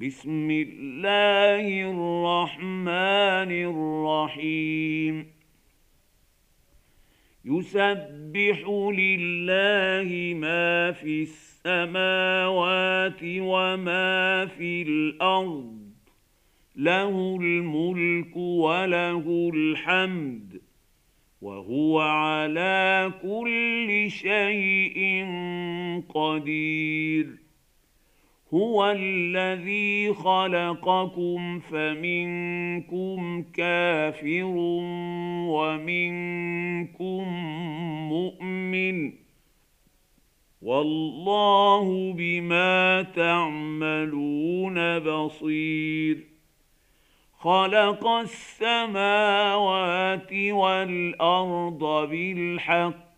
بسم الله الرحمن الرحيم. يسبح لله ما في السماوات وما في الأرض. له الملك وله الحمد. وهو على كل شيء قدير. هو الذي خلقكم فمنكم كافر ومنكم مؤمن والله بما تعملون بصير خلق السماوات والارض بالحق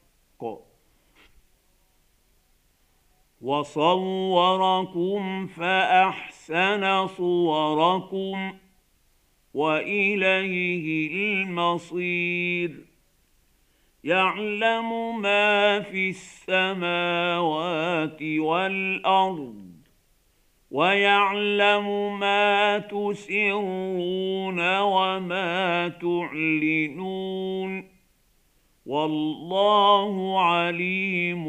وصوركم فأحسن صوركم وإليه المصير. يعلم ما في السماوات والأرض ويعلم ما تسرون وما تعلنون. والله عليم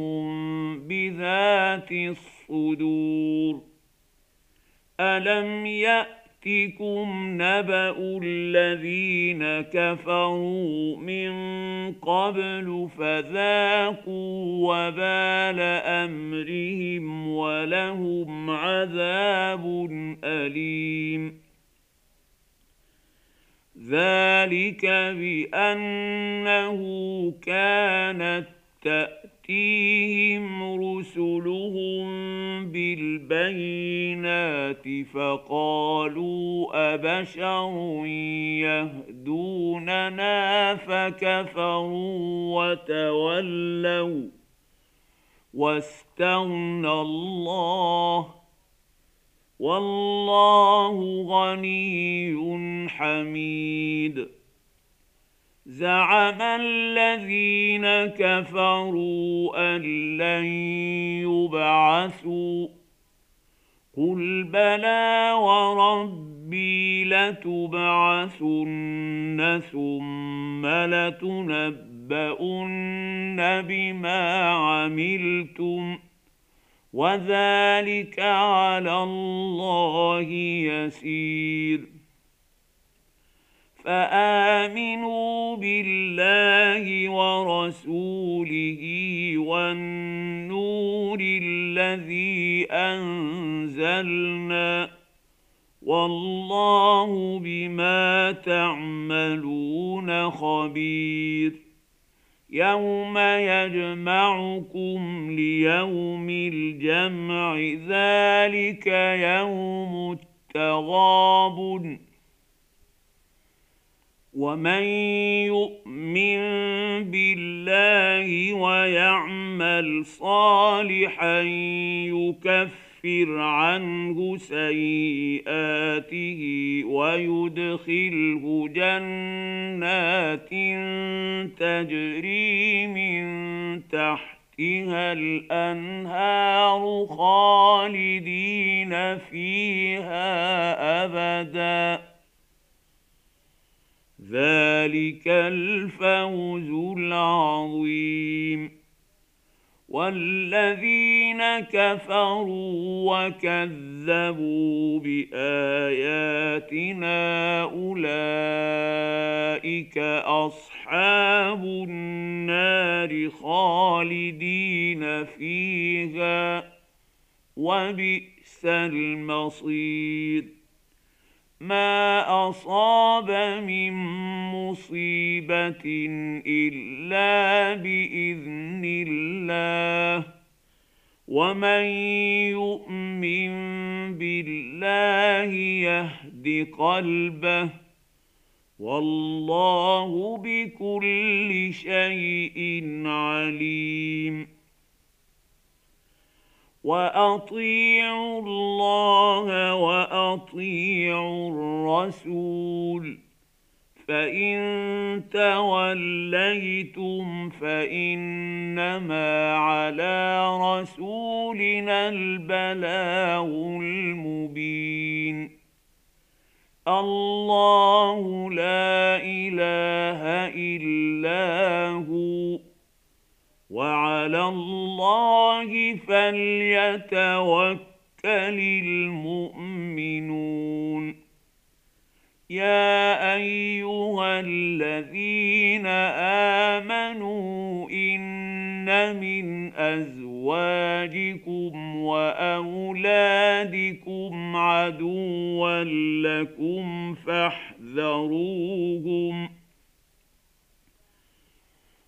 بذات الصدور. ألم يأتكم نبأ الذين كفروا من قبل فذاقوا وبال أمرهم ولهم عذاب أليم. ذلك بأنه كانت تأتيهم رسلهم بالبينات فقالوا أبشر يهدوننا فكفروا وتولوا واستغنى الله والله غني حميد. زعم الذين كفروا أن لن يبعثوا. قل بلى وربي لتبعثن ثم لتنبؤن بما عملتم ۖ. وذلك على الله يسير. فآمنوا بالله ورسوله والنور الذي أنزلنا والله بما تعملون خبير. يوم يجمعكم ليوم الجمع ذلك يوم التغاب ومن يؤمن بالله ويعمل صالحا يكفر يكفر عنه سيئاته ويدخله جنات تجري من تحتها الانهار خالدين فيها ابدا ذلك الفوز العظيم والذين كفروا وكذبوا باياتنا اولئك اصحاب النار خالدين فيها وبئس المصير ما اصاب من مصيبه الا باذن الله ومن يؤمن بالله يهد قلبه والله بكل شيء عليم وأطيعوا الله وأطيعوا الرسول. فإن توليتم فإنما على رسولنا البلاغ المبين. الله لا إله إلا هو. وعلى الله فليتوكل المؤمنون. يا أيها الذين آمنوا إن من أزواجكم وأولادكم عدوا لكم فاحذروهم.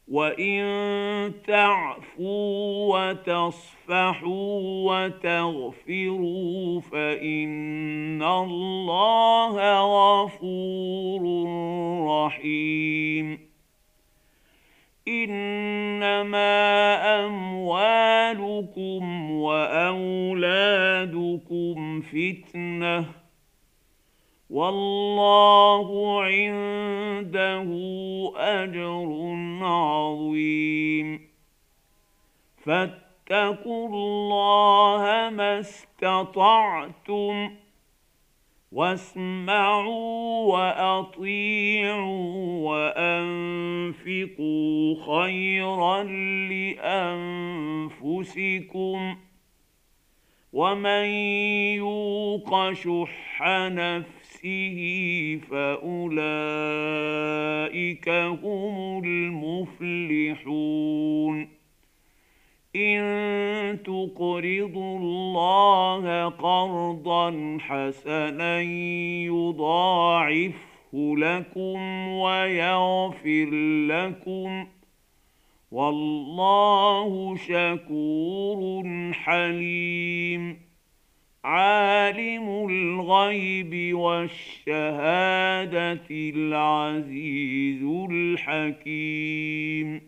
وان تعفوا وتصفحوا وتغفروا فان الله غفور رحيم انما اموالكم واولادكم فتنه والله عنده أجر عظيم. فاتقوا الله ما استطعتم واسمعوا وأطيعوا وأنفقوا خيرا لأنفسكم. ومن يوق شح نفسه فاولئك هم المفلحون ان تقرضوا الله قرضا حسنا يضاعفه لكم ويغفر لكم والله شكور حليم. عالم الغيب والشهادة العزيز الحكيم.